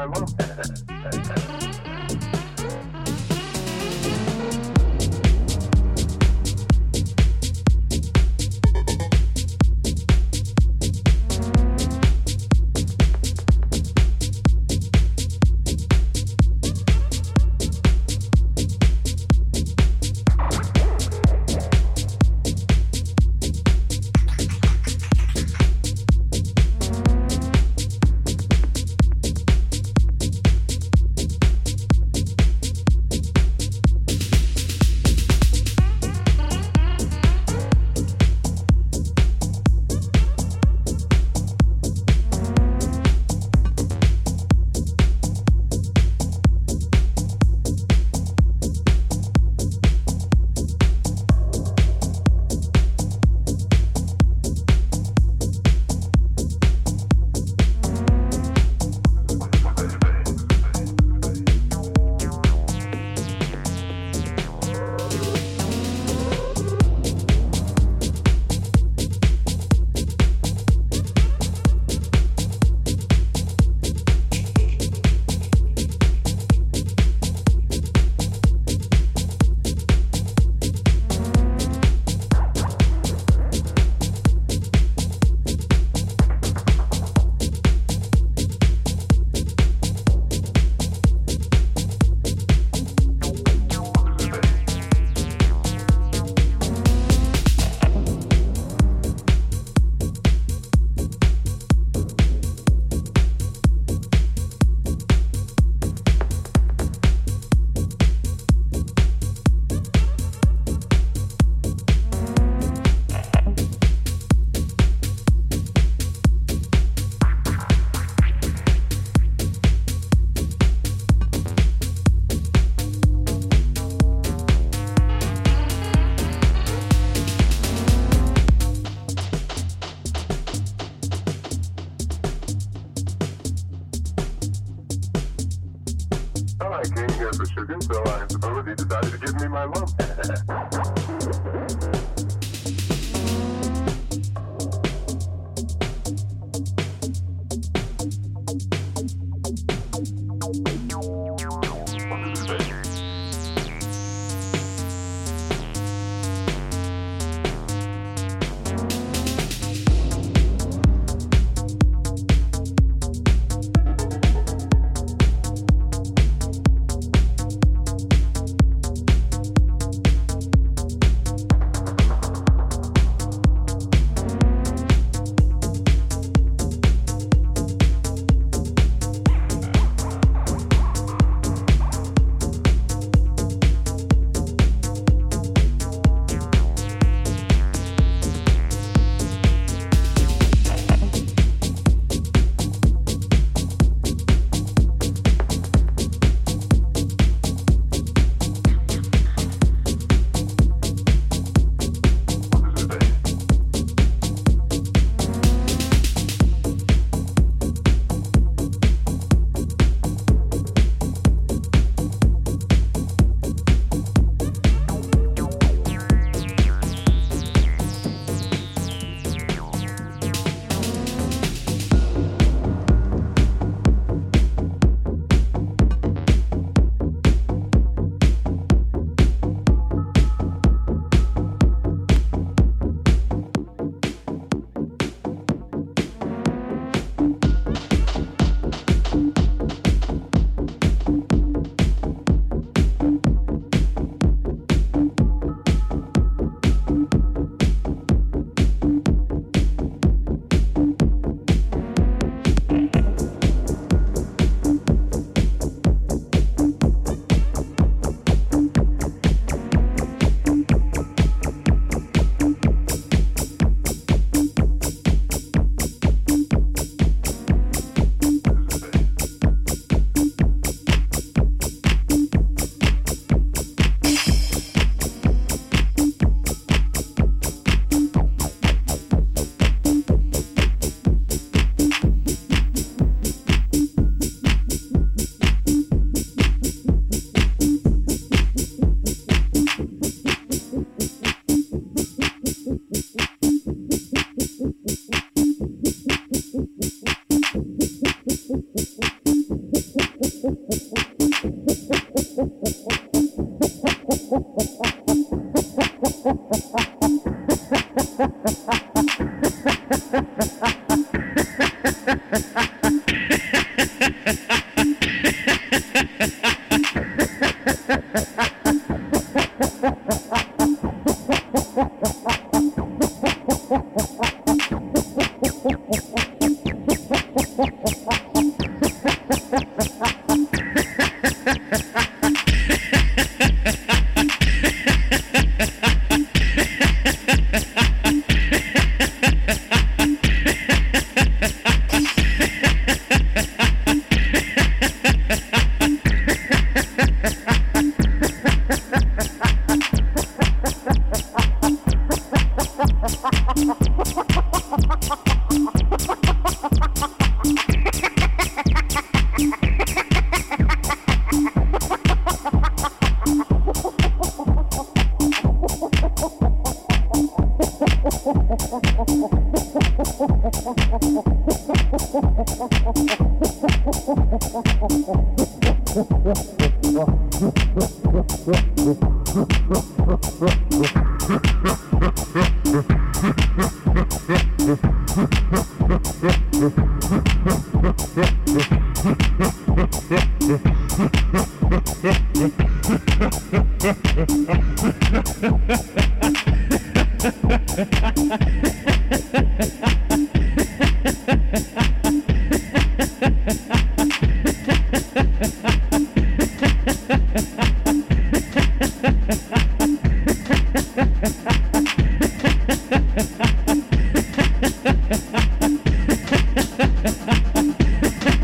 my lump.